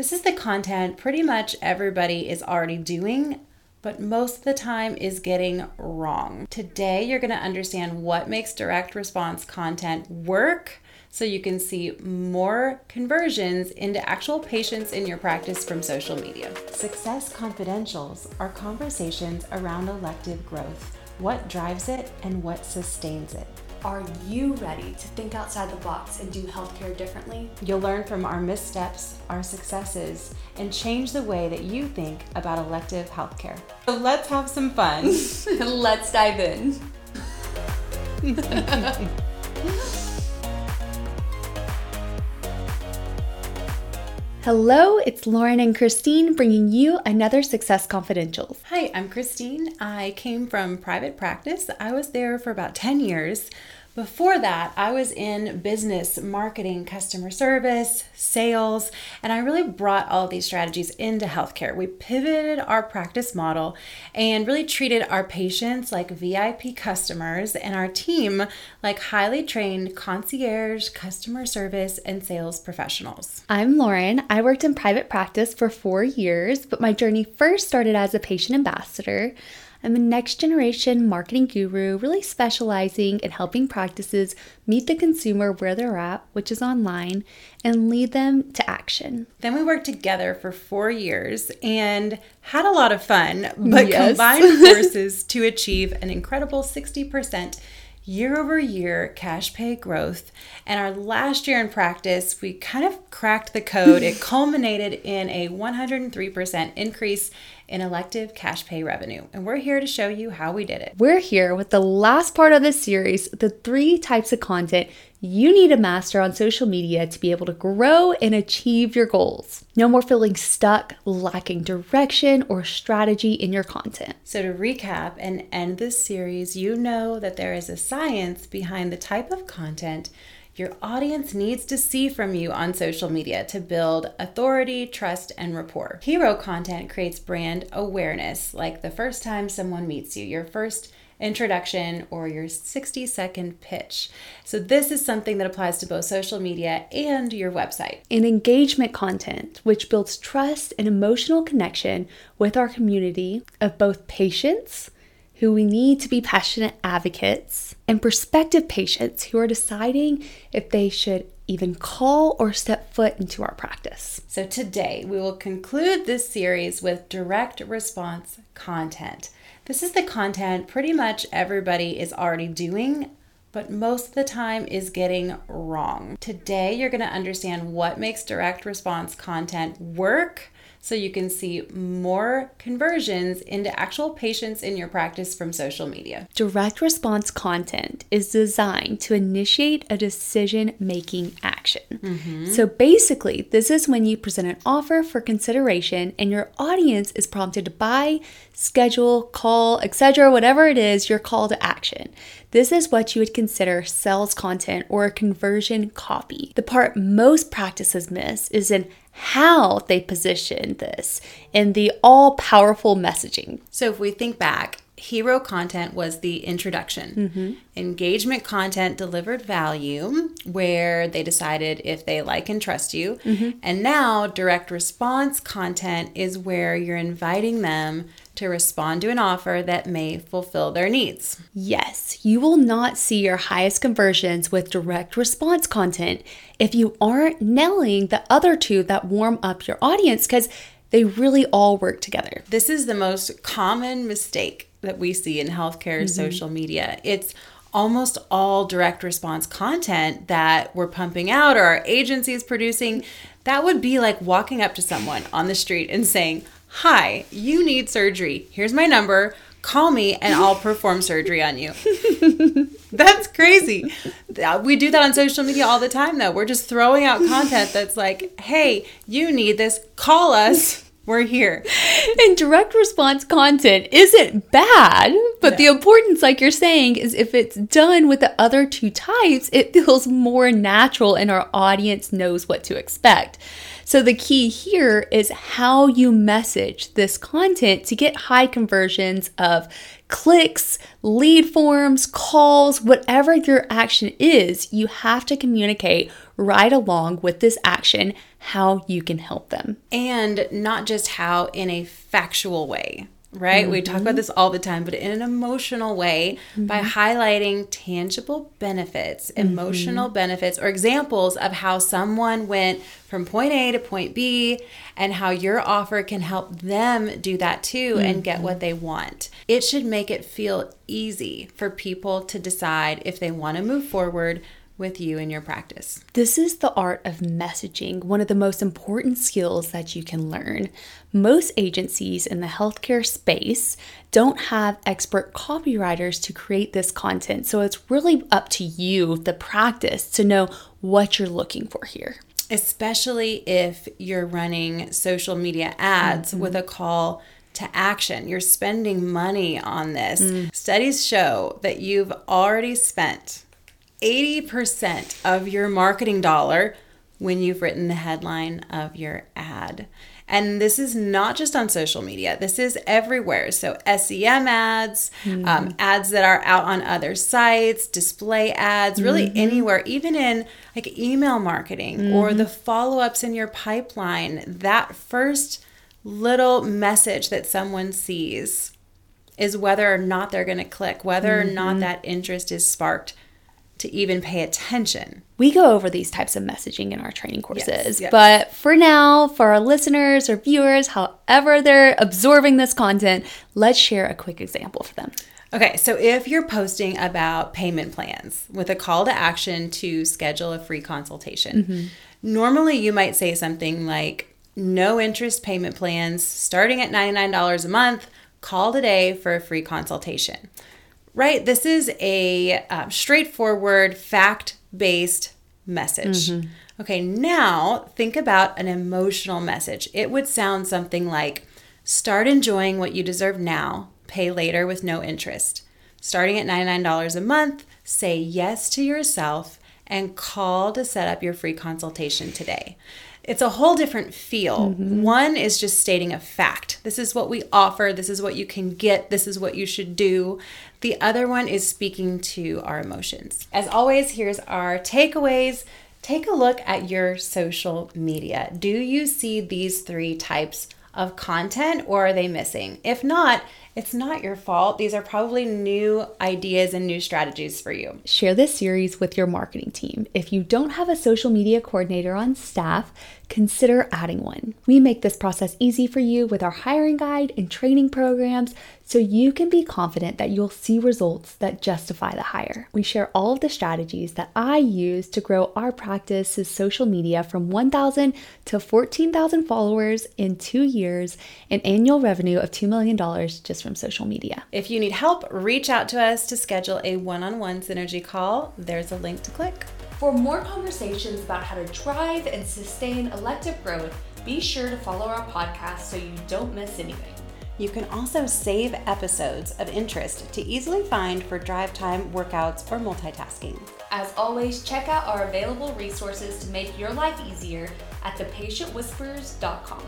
This is the content pretty much everybody is already doing, but most of the time is getting wrong. Today, you're going to understand what makes direct response content work so you can see more conversions into actual patients in your practice from social media. Success Confidentials are conversations around elective growth, what drives it and what sustains it. Are you ready to think outside the box and do healthcare differently? You'll learn from our missteps, our successes, and change the way that you think about elective healthcare. So let's have some fun. Let's dive in. Hello, it's Lauren and Christine bringing you another Success Confidentials. Hi, I'm Christine. I came from private practice. I was there for about 10 years. Before that, I was in business, marketing, customer service, sales, and I really brought all these strategies into healthcare. We pivoted our practice model and really treated our patients like VIP customers and our team like highly trained concierge, customer service, and sales professionals. I'm Lauren. I worked in private practice for four years, but my journey first started as a patient ambassador. I'm a next generation marketing guru, really specializing in helping practices meet the consumer where they're at, which is online, and lead them to action. Then we worked together for four years and had a lot of fun, but yes. combined forces to achieve an incredible 60% year over year cash pay growth. And our last year in practice, we kind of cracked the code. it culminated in a 103% increase in elective cash pay revenue. And we're here to show you how we did it. We're here with the last part of this series the three types of content you need to master on social media to be able to grow and achieve your goals. No more feeling stuck, lacking direction or strategy in your content. So, to recap and end this series, you know that there is a science behind the type of content your audience needs to see from you on social media to build authority, trust, and rapport. Hero content creates brand awareness, like the first time someone meets you, your first introduction, or your 60 second pitch. So, this is something that applies to both social media and your website. And engagement content, which builds trust and emotional connection with our community of both patients who we need to be passionate advocates, and prospective patients who are deciding if they should even call or step foot into our practice. So, today we will conclude this series with direct response content. This is the content pretty much everybody is already doing but most of the time is getting wrong. Today, you're going to understand what makes direct response content work so you can see more conversions into actual patients in your practice from social media. Direct response content is designed to initiate a decision making action. Mm-hmm. So basically, this is when you present an offer for consideration and your audience is prompted to buy, schedule, call, etc., whatever it is, your call to action. This is what you would consider sales content or a conversion copy. The part most practices miss is in how they position this in the all powerful messaging. So, if we think back, hero content was the introduction. Mm-hmm. Engagement content delivered value where they decided if they like and trust you. Mm-hmm. And now, direct response content is where you're inviting them to respond to an offer that may fulfill their needs. Yes, you will not see your highest conversions with direct response content if you aren't nailing the other two that warm up your audience because they really all work together. This is the most common mistake that we see in healthcare mm-hmm. social media. It's almost all direct response content that we're pumping out or our agency is producing. That would be like walking up to someone on the street and saying, Hi, you need surgery. Here's my number. Call me and I'll perform surgery on you. that's crazy. We do that on social media all the time, though. We're just throwing out content that's like, hey, you need this. Call us. We're here. And direct response content isn't bad, but no. the importance, like you're saying, is if it's done with the other two types, it feels more natural and our audience knows what to expect. So the key here is how you message this content to get high conversions of clicks, lead forms, calls, whatever your action is, you have to communicate right along with this action how you can help them. And not just how in a factual way right? Mm-hmm. We talk about mm-hmm. this all the time, but in an emotional way mm-hmm. by highlighting tangible benefits, mm-hmm. emotional benefits, or examples of how someone went from point A to point B and how your offer can help them do that too and get what mm-hmm. they want. It should make it feel easy for people to decide if they want to move forward with you in your practice. This is the art of messaging, one of the most important skills that you can learn. Most agencies in the healthcare space don't have expert copywriters to create this content, so it's really up to you, the practice, to know what you're looking for here. Especially if you're running social media ads mm-hmm. with a call to action. You're spending money on this. Mm. Studies show that you've already spent 80% of your marketing dollar when you've written the headline of your ad. And this is not just on social media, this is everywhere. So, SEM ads, mm-hmm. um, ads that are out on other sites, display ads, really mm-hmm. anywhere, even in like email marketing mm-hmm. or the follow ups in your pipeline. That first little message that someone sees is whether or not they're going to click, whether or not mm-hmm. that interest is sparked to even pay attention. We go over these types of messaging in our training courses, yes, yes. but for now, for our listeners or viewers, however they're absorbing this content, let's share a quick example for them. Okay, so if you're posting about payment plans with a call to action to schedule a free consultation, mm-hmm. normally you might say something like, no interest payment plans starting at $99 a month, call today for a free consultation right? This is a um, straightforward, fact based message. Mm-hmm. Okay, now think about an emotional message. It would sound something like start enjoying what you deserve now, pay later with no interest. Starting at $99 a month, say yes to yourself and call to set up your free consultation today it's a whole different feel. Mm-hmm. One is just stating a fact. This is what we offer. This is what you can get. This is what you should do. The other one is speaking to our emotions. As always, here's our takeaways. Take a look at your social media. Do you see these three types of content or are they missing? If not, it's not your fault. These are probably new ideas and new strategies for you. Share this series with your marketing team. If you don't have a social media coordinator on staff, consider adding one. We make this process easy for you with our hiring guide and training programs so you can be confident that you'll see results that justify the hire. We share all of the strategies that I use to grow our practice's social media from 1,000 to 14,000 followers in two years and annual revenue of $2 million just from social media. If you need help, reach out to us to schedule a one on one synergy call. There's a link to click. For more conversations about how to drive and sustain elective growth, be sure to follow our podcast so you don't miss anything. You can also save episodes of interest to easily find for drive time, workouts, or multitasking. As always, check out our available resources to make your life easier at thepatientwhisperers.com.